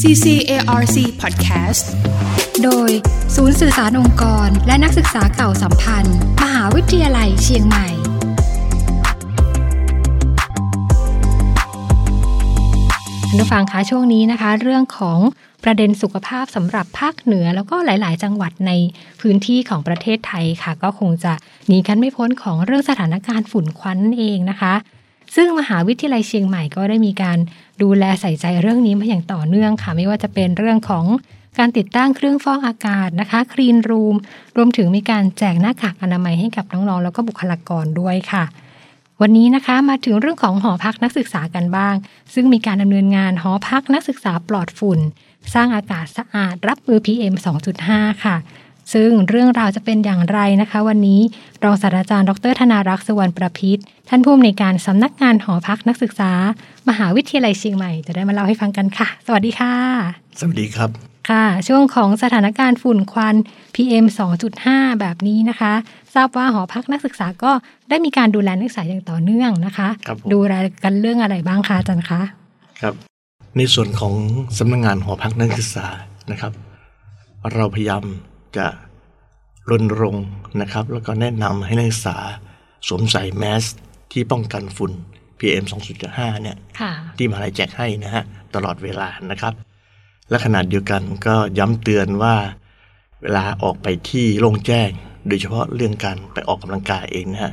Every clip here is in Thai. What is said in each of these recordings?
CCARC Podcast โดยศูนย์สื่อสารองค์กร และนักศึกษาเก่าสัมพันธ์ มหาวิทยาลัยเชียงใหม่ คุณผู้ฟังคะช่วงนี้นะคะ เรื่องของประเด็นสุขภาพสำหรับภาคเหนือแล้วก็หลาย ๆ จังหวัดในพื้นที่ของประเทศไทยค่ะ ก็คงจะหนีกันไม่พ้นของเรื่องสถานการณ์ฝุ่นควันนั่นเองนะคะ ซึ่งมหาวิทยาลัยเชียงใหม่ก็ได้มีการดูแลใส่ใจเรื่องนี้มาอย่างต่อเนื่องค่ะ ไม่ว่าจะเป็นเรื่องของการติดตั้งเครื่องฟอกอากาศนะคะคลีนรูมรวมถึงมีการแจกหน้ากากอนามัยให้กับน้องๆ แล้วก็บุคลากรด้วยค่ะ วันนี้นะคะมาถึงเรื่องของหอพักนักศึกษากันบ้าง ซึ่งมีการดำเนินงานหอพักนักศึกษาปลอดฝุ่น สร้างอากาศสะอาดรับมือ PM 2.5 ค่ะ ซึ่งเรื่องราวจะเป็นอย่างไรนะคะ วันนี้รองศาสตราจารย์ ดรธนารักษ์สวรรณประพิษท่านผู้อำนวยการสำนักงานหอพักนักศึกษา มหาวิทยาลัยเชียงใหม่จะได้มาเล่าให้ฟังกันค่ะ สวัสดีค่ะ สวัสดีครับค่ะ ช่วงของสถานการณ์ฝุ่นควัน PM 2.5 แบบนี้นะคะ ทราบว่าหอพักนักศึกษาก็ได้มีการดูแลนักศึกษาอย่างต่อเนื่องนะคะครับผมดูแลกันเรื่องอะไรบ้างคะอาจารย์คะครับ ในส่วนของสำนักงานหอพักนักศึกษานะครับ เราพยายาม จะรณรงค์นะครับ แล้วก็แนะนำให้นักศึกษาสวมใส่แมสที่ป้องกันฝุ่น PM 2.5 เนี่ยค่ะที่มหาลัยแจกให้นะฮะตลอดเวลานะครับ และขนาดเดียวกันก็ย้ำเตือนว่า เวลาออกไปที่โล่งแจ้ง โดยเฉพาะเรื่องการไปออกกำลังกายเองนะฮะ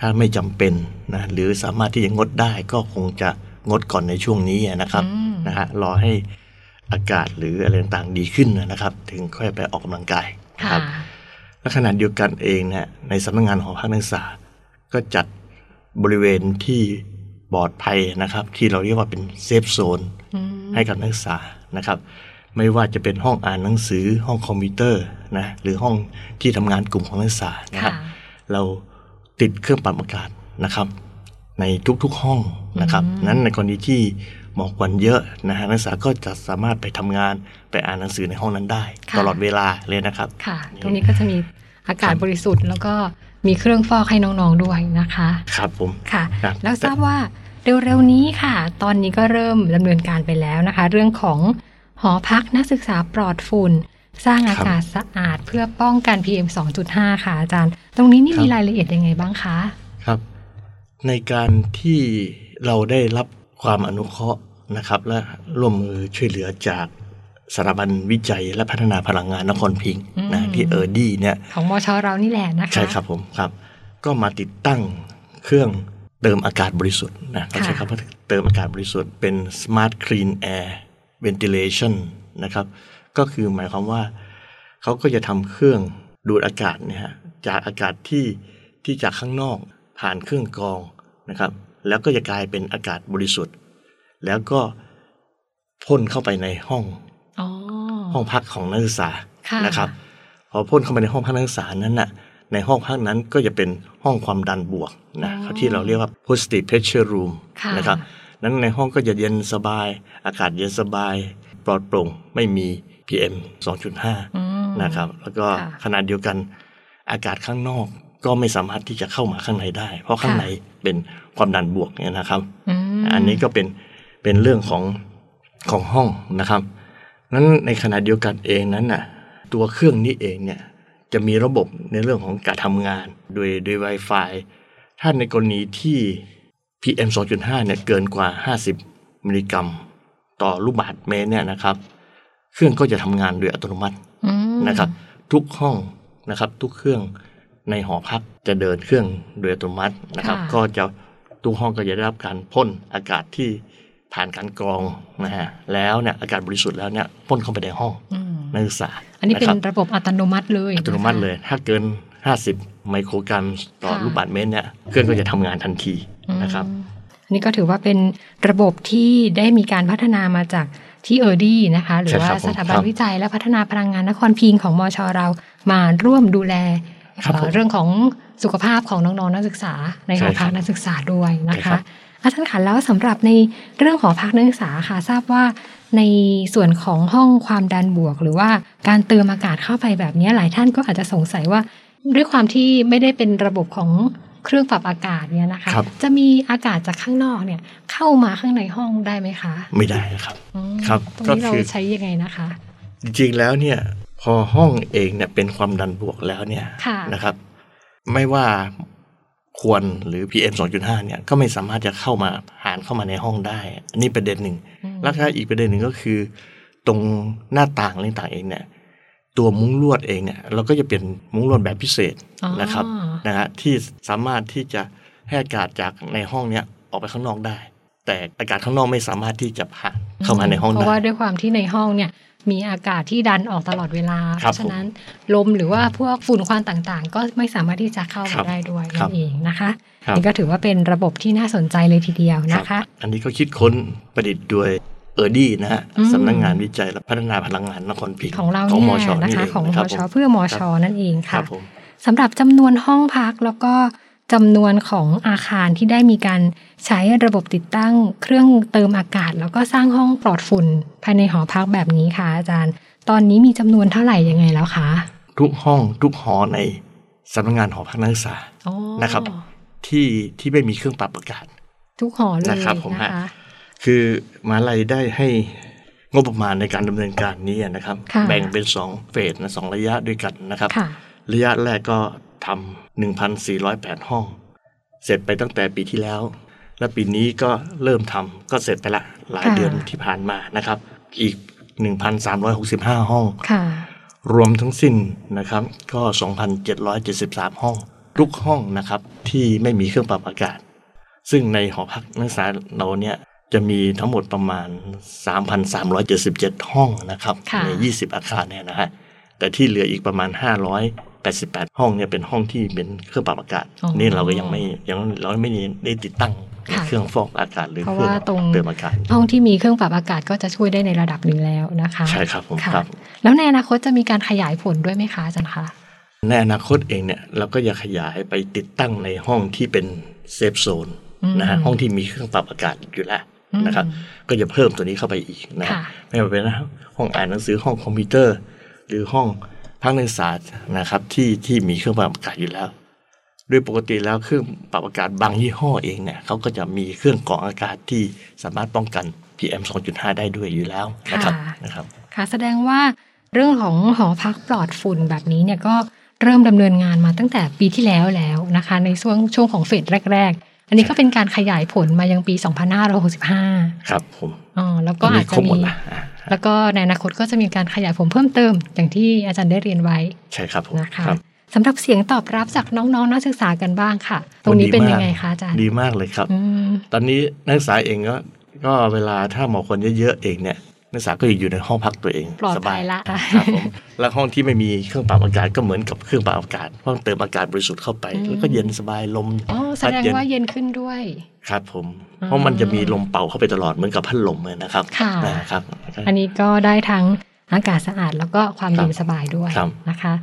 ถ้าไม่จำเป็นนะหรือสามารถที่จะงดได้ก็คงจะงดก่อนในช่วงนี้นะครับอืมนะฮะรอให้ อากาศหรืออะไรต่างๆดีขึ้นนะครับ ถึงค่อยไปออกกำลังกายนะค่ะครับและขณะเดียวกันเองเนี่ยในสำนักงานหอพักนักศึกษา ก็จัดบริเวณที่ปลอดภัยนะครับ ที่เราเรียกว่าเป็น safe zone อืมให้กับนักศึกษานะครับ ไม่ว่าจะเป็นห้องอ่านหนังสือห้องคอมพิวเตอร์นะหรือห้องที่ทำงานกลุ่มของนักศึกษานะครับค่ะเราติดเครื่องปรับอากาศนะครับ ในทุกๆห้องนะครับ นั้นในกรณีที่ หมอกควันเยอะนะฮะนักศึกษาก็จะสามารถไปทำงานไปอ่านหนังสือในห้องนั้นได้ค่ะตลอดเวลาเลยนะครับค่ะ ตรงนี้ก็จะมีอากาศครับบริสุทธิ์ แล้วก็มีเครื่องฟอกให้น้องๆด้วยนะคะครับผมค่ะครับแล้วทราบว่าเร็วๆนี้ค่ะ ตอนนี้ก็เริ่มดำเนินการไปแล้วนะคะ เรื่องของหอพักนักศึกษาปลอดฝุ่นสร้างอากาศสะอาดเพื่อป้องกัน PM 2.5 ค่ะอาจารย์ ตรงนี้นี่มีรายละเอียดยังไงบ้างคะ ครับ ในการที่เราได้รับความอนุเคราะห์ นะครับ และร่วมมือช่วยเหลือจากสถาบันวิจัยและพัฒนาพลังงานนครพิงค์นะที่เออร์ดี้เนี่ยของมชเรานี่แหละนะคะใช่ครับผมครับ ก็มาติดตั้งเครื่องเติมอากาศบริสุทธิ์นะเขาใช้คำว่าเติมอากาศบริสุทธิ์เป็น smart clean air ventilation นะครับ ก็คือหมายความว่า เขาก็จะทำเครื่องดูดอากาศเนี่ยฮะจากอากาศที่ที่จากข้างนอกผ่านเครื่องกรองนะครับ แล้วก็จะกลายเป็นอากาศบริสุทธิ์ แล้วก็พ่นเข้าไปในห้องอ๋อห้องพักของนักศึกษาค่ะนะครับ พอพ่นเข้าไปในห้องพักนักศึกษานั้นน่ะ ในห้องพักนั้นก็จะเป็นห้องความดันบวกนะเขาที่เราเรียกว่า positive pressure room ค่ะนะครับนั้นในห้องก็จะเย็นสบาย อากาศเย็นสบาย ปลอดโปร่งไม่มี PM 2.5อืมนะครับ แล้วก็ค่ะขนาดเดียวกันอากาศข้างนอกก็ไม่สามารถที่จะเข้ามาข้างในได้ เพราะข้างค่ะในเป็นความดันบวกเนี่ยนะครับอืมอันนี้ก็เป็น เป็นเรื่องของของห้องนะครับนั้นในขณะเดียวกันเองนั้นน่ะตัวเครื่องนี้เองเนี่ยจะมีระบบในเรื่องของการทำงานโดยโดย Wi-Fi ถ้าในกรณีที่ PM 2.5เนี่ยเกินกว่า 50 มิลลิกรัม ต่อลูกบาศก์เมตรเนี่ยนะครับ เครื่องก็จะทำงานโดยอัตโนมัติอืมนะครับ ทุกห้องนะครับ ทุกเครื่องในหอพักจะเดินเครื่องโดยอัตโนมัตินะครับค่ะก็จะทุกห้องก็จะได้รับการพ่นอากาศที่ ผ่านการกรองนะฮะแล้วเนี่ยอากาศบริสุทธิ์แล้วเนี่ยพ่นเข้าไปในห้องอืมนักศึกษา อันนี้เป็นครับระบบอัตโนมัติเลยอัตโนมัติะคะเลย ถ้าเกิน 50 ไมโครกรัมต่อค่ะลูกบาศก์เมตรเนี่ยเครื่องก็จะทำงานทันทีนะครับอืมอันนี้ก็ถือว่าเป็นระบบที่ได้มีการพัฒนามาจากที่เออร์ดี้นะคะ หรือใช่ว่าครับผมสถาบันครับวิจัยและพัฒนาพลังงานนครพิงค์ของมชเรามาร่วมดูแลครับเอ่อผมเรื่องของสุขภาพของน้องๆนักศึกษาในหใช่อครัพับกนักศึกษาด้วยนะใช่ครัคะบ อาจารย์คะแล้วสำหรับในเรื่องของพักนักศึกษาค่ะทราบว่า ในส่วนของห้องความดันบวก หรือว่าการเติมอากาศเข้าไปแบบนี้หลายท่านก็อาจจะสงสัยว่า ด้วยความที่ไม่ได้เป็นระบบของเครื่องปรับอากาศเนี่ยนะคะครับจะมีอากาศจากข้างนอกเนี่ยเข้ามาข้างในห้องได้ไหมคะ ไม่ได้นะครับอืมครับตรงก็นี้เราคือใช้ยังไงนะคะ จริงๆแล้วเนี่ยพอห้องเองเนี่ยเป็นความดันบวกแล้วเนี่ยค่ะนะครับ ไม่ว่า ควรหรือ PM 2.5เนี่ยก็ไม่สามารถจะเข้ามาหานเข้ามาในห้องได้ อันนี้ประเด็นหนึ่งอืมแล้วก็อีกประเด็นหนึ่งก็คือ ตรงหน้าต่างอะไรต่างๆเองเนี่ยตัวมุ้งลวดเองเนี่ยเราก็จะเป็นมุ้งลวดแบบพิเศษอ๋อนะครับนะฮะที่สามารถที่จะให้อากาศจากในห้องเนี้ยออกไปข้างนอกได้ แต่อากาศข้างนอกไม่สามารถที่จะผ่านเข้ามาในห้องเพได้ราะว่าด้วยความที่ในห้องเนี่ย มีอากาศที่ดันออกตลอดเวลา เพครับราะฉะนั้นลมหรือว่าพวกฝุ่นควันต่างๆ ก็ไม่สามารถที่จะเข้าครัมาบได้ด้วยครันั่บนเองนะคะครับนี่ก็ถือว่าเป็นระบบที่น่าสนใจเลยทีเดียวนะรัคะบอันนี้ก็คิดค้นประดิษฐ์โดยเออร์ดี้นะฮะอืมสำนักงานวิจัยและพัฒนาพลังงานนครพิงค์ของเราของเนี่มยชนะนี่คะเองของมนะครับชผมเพื่อมชนั่นเองครัค่ะบผมสำหรับจำนวนห้องพักแล้วก็ จำนวนของอาคารที่ได้มีการใช้ระบบติดตั้งเครื่องเติมอากาศ แล้วก็สร้างห้องปลอดฝุ่นภายในหอพักแบบนี้ค่ะอาจารย์ ตอนนี้มีจำนวนเท่าไหร่ยังไงแล้วคะทุกห้องทุกหอในสำนักงานหอพักนักศึกษาอ๋อนะครับ ที่ที่ไม่มีเครื่องปรับอากาศ ทุกหอเลยนะครับผมนะฮะคะคือมหาลัยได้ให้งบประมาณในการดำเนินการนี้นะครับค่ะแบ่งเป็นสองเฟสนะสองระยะด้วยกันนะครับค่ะระยะแรกก็ ทำ1,408 ห้อง เสร็จไปตั้งแต่ปีที่แล้ว และปีนี้ก็เริ่มทำก็เสร็จไปละหลายค่ะเดือนที่ผ่านมานะครับ อีก 1,365 ห้องค่ะรวมทั้งสิ้นนะครับ ก็ 2,773 ห้อง ทุกห้องนะครับที่ไม่มีเครื่องปรับอากาศ ซึ่งในหอพักนักศึกษาเราเนี่ยจะมีทั้งหมดประมาณ 3,377 ห้องนะครับค่ะใน 20 อาคารเนี่ยนะฮะ แต่ที่เหลืออีกประมาณ 588 ห้องเนี่ยเป็นห้องที่เป็นเครื่องปรับอากาศอ๋อนี่เราก็ยังไม่ยังเราไม่ได้ติดตั้งค่ะเครื่องฟอกอากาศหรือเพราะเครื่องว่าตรงเติมอากาศห้องที่มีเครื่องปรับอากาศก็จะช่วยได้ในระดับหนึ่งแล้วนะคะ ใช่ครับผมค่ะครับ แล้วในอนาคตจะมีการขยายผลด้วยไหมคะอาจารย์คะในอนาคตเองเนี่ยเราก็จะขยายไปติดตั้งในห้องที่เป็น safe zone อืมนะฮะห้องที่มีเครื่องปรับอากาศอยู่แล้วนะครับอืมก็จะเพิ่มตัวนี้เข้าไปอีกนะค่ะไม่ว่าเป็นห้องอ่านหนังสือห้องคอมพิวเตอร์ หรือห้อง พักนักศึกษานะครับที่ที่มีเครื่องปรับอากาศอยู่แล้วโดยปกติแล้วเครื่องปรับอากาศบางยี่ห้อเองเนี่ยเขาก็จะมีเครื่องกรองอากาศที่สามารถป้องกัน PM 2.5 ได้ด้วยอยู่แล้วนะครับค่ะนะครับ ค่ะแสดงว่าเรื่องของหอพักปลอดฝุ่นแบบนี้เนี่ยก็เริ่มดำเนินงานมาตั้งแต่ปีที่แล้วแล้วนะคะ ในช่วงช่วงของเฟสแรก ๆ อันนี้ก็เป็นการขยายผลมายังปี 2565 ครับผมอ๋อแล้วก็อาจครจะบหมมีดละอ่า แล้วก็ในอนาคตก็จะมีการขยายผลเพิ่มเติม อย่างที่อาจารย์ได้เรียนไว้ใช่ครับผมนะคะครับสำหรับเสียงตอบรับจากน้องๆนักศึกษากันบ้างค่ะ ตรงนี้เป็นยังไงคะอาจารย์ ดีมากเลยครับอืมตอนนี้นักศึกษาเองก็ก็เวลาถ้าหมอคนเยอะๆเองเนี่ย นักศึกษาก็อยู่ในห้องพักตัวเองปลอดสภับายยละครับผมแล้วห้องที่ไม่มีเครื่องปรับอากาศก็เหมือนกับเครื่องปรับอากาศห้องเติมอากาศบริสุทธิ์เข้าไปอืมแล้วก็เย็นสบายลมอ๋อแสดงพัย็นว่าเย็นขึ้นด้วย ครับผมอ๋อเพราะมันจะมีลมเป่าเข้าไปตลอดเหมือนกับพัดลมเลยนะครับค่ะนะครับ อันนี้ก็ได้ทั้งอากาศสะอาดแล้วก็ความครับเย็นสบายด้วยครับนะคะ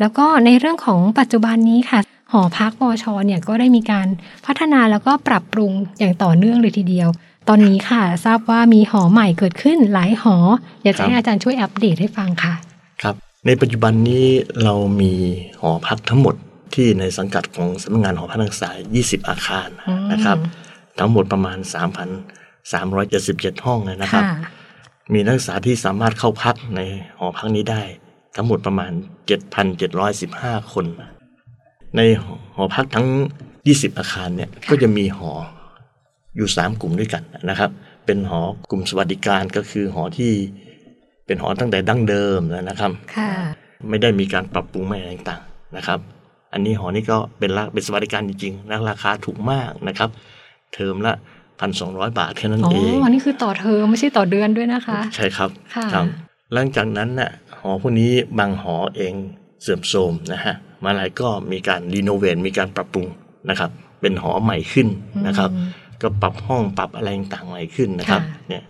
แล้วก็ในเรื่องของปัจจุบันนี้ค่ะหอพักมอชอเนี่ยก็ได้มีการพัฒนาแล้วก็ปรับปรุงอย่างต่อเนื่องเลยทีเดียวต อนนี้ค่ะ ทราบว่ามีหอใหม่เกิดขึ้นหลายหอ อยากจะให้อาจารย์ช่วยอัปเดตให้ฟังค่ะ ครับ ในปัจจุบันนี้เรามีหอพักทั้งหมดที่ในสังกัดของสำนักงานหอพักนักศึกษา 20 อาคารนะครับ ทั้งหมดประมาณ 3,377 ห้องเลยนะครับค่ะมีนักศึกษาที่สามารถเข้าพักในหอพักนี้ได้ ทั้งหมดประมาณ 7,715 คน ในหอพักทั้ง 20 อาคารเนี่ยก็จะมีหอ อยู่ 3 กลุ่มด้วยกันนะครับ เป็นหอกลุ่มสวัสดิการก็คือหอที่เป็นหอตั้งแต่ดั้งเดิมนะครับค่ะไม่ได้มีการปรับปรุงใหม่อะไรต่างๆนะครับ อันนี้หอนี้ก็เป็นละเป็นสวัสดิการจริงๆและราคาถูกมากนะครับ เทอมละพันสองร้อยบาทแค่นั้นอ๋อเองอันนี้คือต่อเทอมไม่ใช่ต่อเดือนด้วยนะคะ ใช่ครับค่ะครับหลังจากนั้นน่ะหอพวกนี้บางหอเองเสื่อมโทรมนะฮะมาลายก็มีการรีโนเวทมีการปรับปรุงนะครับ เป็นหอใหม่ขึ้นนะครับอืม ก็ปรับห้องปรับอะไรต่างๆใหม่ขึ้นนะครับค่ะเนี่ย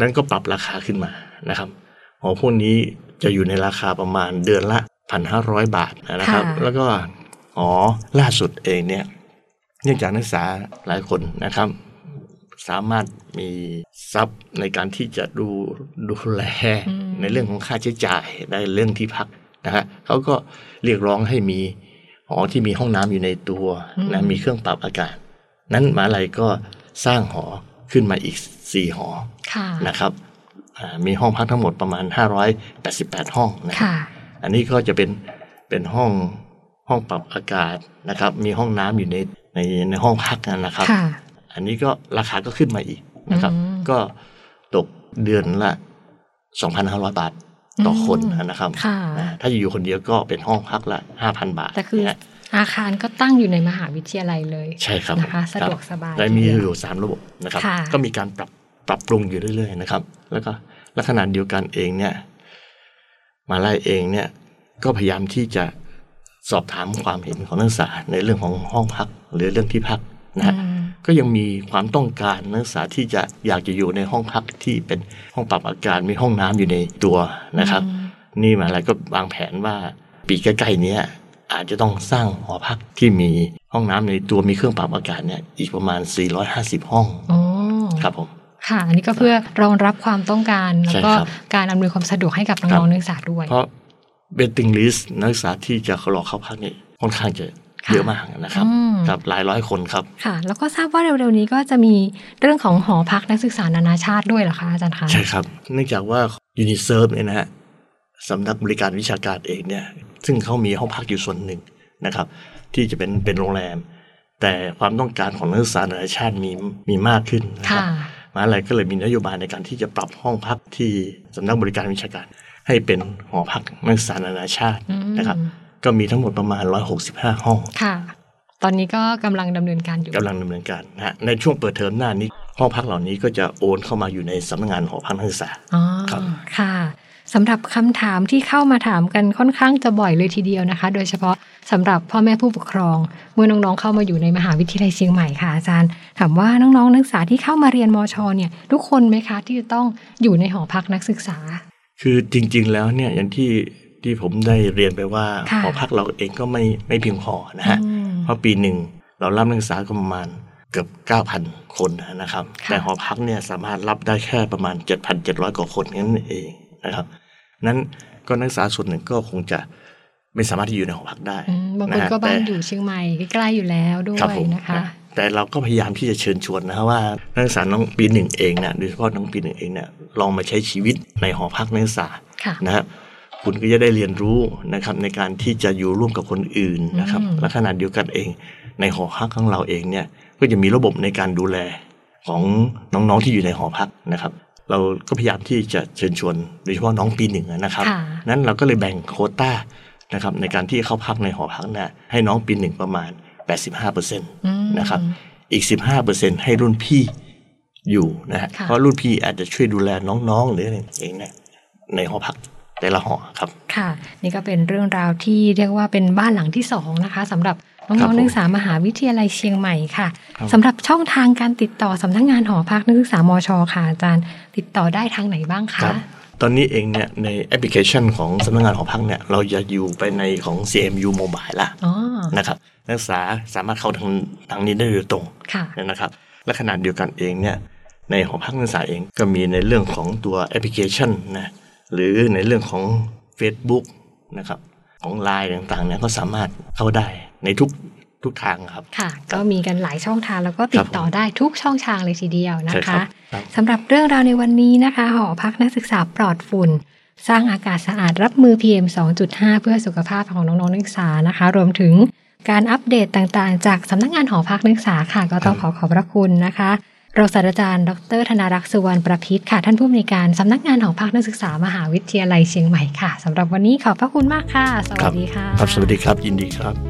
นั้นก็ปรับราคาขึ้นมานะครับหอพวกนี้จะอยู่ในราคาประมาณเดือนละพันห้าร้อยบาทนะครับค่ะแล้วก็หอล่าสุดเองเนี่ยเนื่องจากนักศึกษาหลายคนนะครับ สามารถมีทรัพย์ในการที่จะดูดูแลอืมในเรื่องของค่าใช้จ่ายในเรื่องที่พักนะฮะเขาก็เรียกร้องให้มีหอที่มีห้องน้ำอยู่ในตัวอืมนะมีเครื่องปรับอากาศ นั้นมหาลัยก็สร้างหอขึ้นมาอีกสี่หอค่ะนะครับอ่ามีห้องพักทั้งหมดประมาณ 588 ห้องนะค่ะอันนี้ก็จะเป็นเป็นห้องห้องปรับอากาศนะครับ มีห้องน้ำอยู่ในในในห้องพักนะครับค่ะอันนี้ก็ราคาก็ขึ้นมาอีกนะครับอืมก็ตกเดือนละ 2,500 บาทต่อคนนะครับค่ะอ่าถ้าอยู่คนเดียวก็เป็นห้องพักละ 5,000 บาทแต่คือนะ อาคารก็ตั้งอยู่ในมหาวิทยาลัยเลย ใช่ครับนะคะผมสะดวกสบายและมีทีเดียวอยู่สามระบบนะครับค่ะก็มีการปรับปรับปรุงอยู่เรื่อยๆนะครับ แล้วก็และขนาดเดียวกันเองเนี่ยมหาลัยเองเนี่ยก็พยายามที่จะสอบถามความเห็นของนักศึกษาในเรื่องของห้องพักหรือเรื่องที่พักนะฮะอืมก็ยังมีความต้องการนักศึกษาที่จะอยากจะอยู่ในห้องพักที่เป็นห้องปรับอากาศมีห้องน้ำอยู่ในตัวนะครับ นี่มหาลัยก็วางแผนว่าปีใกล้ๆเนี้ย อาจจะต้องสร้างหอพักที่มีห้องน้ำในตัวมีเครื่องปรับอากาศเนี่ยอีกประมาณ 450 ห้องอ๋อครับผมค่ะ อันนี้ก็เพื่อรองรับความต้องการแล้วก็ใช่ครับการอำนวยความสะดวกให้กับครัน้องบๆนักศึกษาด้วย เพราะ waiting list นักศึกษาที่จะรอเข้าพักนี่ค่อนข้างจะเยอะมากนะครับอืมครับหลายร้อยคนครับค่ะ แล้วก็ทราบว่าเร็วๆนี้ก็จะมีเรื่องของหอพักนักศึกษานานาชาติด้วยเหรอคะอาจารย์คะใช่ครับ เนื่องจากว่า UNICEF เนี่ยนะฮะสำนักบริการวิชาการเองเนี่ย ซึ่งเขามีห้องพักอยู่ส่วนหนึ่งนะครับ ที่จะเป็นเป็นโรงแรม แต่ความต้องการของนักศึกษานานาชาติมีมีมากขึ้นนะครัค่ะบมหาลัยก็เลยมีนโยบายในการที่จะปรับห้องพักที่สำนักบริการวิชาการ ให้เป็นหอพักนักศึกษานานาชาติอืมนะครับ ก็มีทั้งหมดประมาณ 165 ห้องค่ะ ตอนนี้ก็กำลังดำเนินการอยู่กำลังดำเนินการนะฮะในช่วงเปิดเทอมหน้านี้ ห้องพักเหล่านี้ก็จะโอนเข้ามาอยู่ในสำนักงานหอพักนักศึกษาอ๋อครับค่ะ สำหรับคำถามที่เข้ามาถามกันค่อนข้างจะบ่อยเลยทีเดียวนะคะ โดยเฉพาะสำหรับพ่อแม่ผู้ปกครอง เมื่อน้องๆเข้ามาอยู่ในมหาวิทยาลัยเชียงใหม่ค่ะอาจารย์ ถามว่าน้องๆนักศึกษาที่เข้ามาเรียนมชเนี่ยทุกคนไหมคะ ที่จะต้องอยู่ในหอพักนักศึกษา คือจริง ๆ แล้วเนี่ยอย่างที่ที่ผมได้เรียนไปว่าค่ะหอพักเราเองก็ไม่ไม่เพียงพอนะฮะอืมเพราะปีหนึ่งเรารับนักศึกษาก็ประมาณเกือบ 9,000 คนนะครับค่ะแต่หอพักเนี่ยสามารถรับได้แค่ประมาณ 7,700 กว่าคนนั่นเองนะครับ นั้นก็นักศึกษาส่วนหนึ่งก็คงจะไม่สามารถที่อยู่ในหอพักได้อืมบางคนนะฮะก็บ้านแต่อยู่เชียงใหม่ใกล้ๆอยู่แล้วด้วครับยผมนะคะ แต่เราก็พยายามที่จะเชิญชวนนะครับว่านักศึกษาน้องปีหนึ่งเองเนี่ยโดยเฉพาะน้องปีหนึ่งเองเนี่ยลองมาใช้ชีวิตในหอพักนักศึกษาค่ะนะครับคุณก็จะได้เรียนรู้นะครับในการที่จะอยู่ร่วมกับคนอื่นนะครับอืมและขนาดเดียวกันเอง ในหอพักของเราเองเนี่ยก็จะมีระบบในการดูแลของน้องๆที่อยู่ในหอพักนะครับ เราก็พยายามที่จะเชิญชวนโดยเฉพาะน้องปีหนึ่งนะครับค่ะนั้นเราก็เลยแบ่งโควต้านะครับในการที่เข้าพักในหอพักนะให้น้องปีหนึ่งประมาณ 85%เปอร์เซ็นต์อืมนะครับอีก 15%ให้รุ่นพี่อยู่นะฮะค่ะเพราะรุ่นพี่อาจจะช่วยดูแลน้องๆ หรืออะไรเองเนี่ยในหอพักแต่ละหอครับ ค่ะ นี่ก็เป็นเรื่องราวที่เรียกว่าเป็นบ้านหลังที่สองนะคะสำหรับครั น้อบงๆผมนักศึกษามหาวิทยาลัยเชียงใหม่ค่ะครับสำหรับช่องทางการติดต่อสำนักงานหอพักนักศึกษามชค่ะอาจารย์ ติดต่อได้ทางไหนบ้างคะครับตอนนี้เองเนี่ยในแอปพลิเคชันของสำนักงานหอพักเนี่ยเราจะอยู่ไปในของ CMU Mobile ละอ๋อนะครับนักศึกษาสามารถเข้าทางทางนี้ได้โดยตรงค่ะค่ะก็มี กันหลายช่องทางแล้วก็ติดต่อได้ทุกช่องทางเลยทีเดียวนะใช่ครัคะบครับสำหรับเรื่องราวในวันนี้นะคะ หอพักนักศึกษาปลอดฝุ่น สร้างอากาศสะอาดรับมือ PM 2.5 เพื่อสุขภาพของน้องๆนักศึกษานะคะ รวมถึงการอัปเดตต่างๆ จากสำนักงานหอพักนักศึกษาค่ะ ก็ต้องขอขอบพระคุณนะคะรองศาสตราจารย์ ดร ธนารักษ์สุวรรณประพิษค่ะ ท่านผู้อำนวยการสำนักงานหอพักนักศึกษามหาวิทยาลัยเชียงใหม่ค่ะสำหรับวันนี้ขอบพระคุณมากค่ะ สวัสดีค่ะครับสวัสดีครับยินดีครับ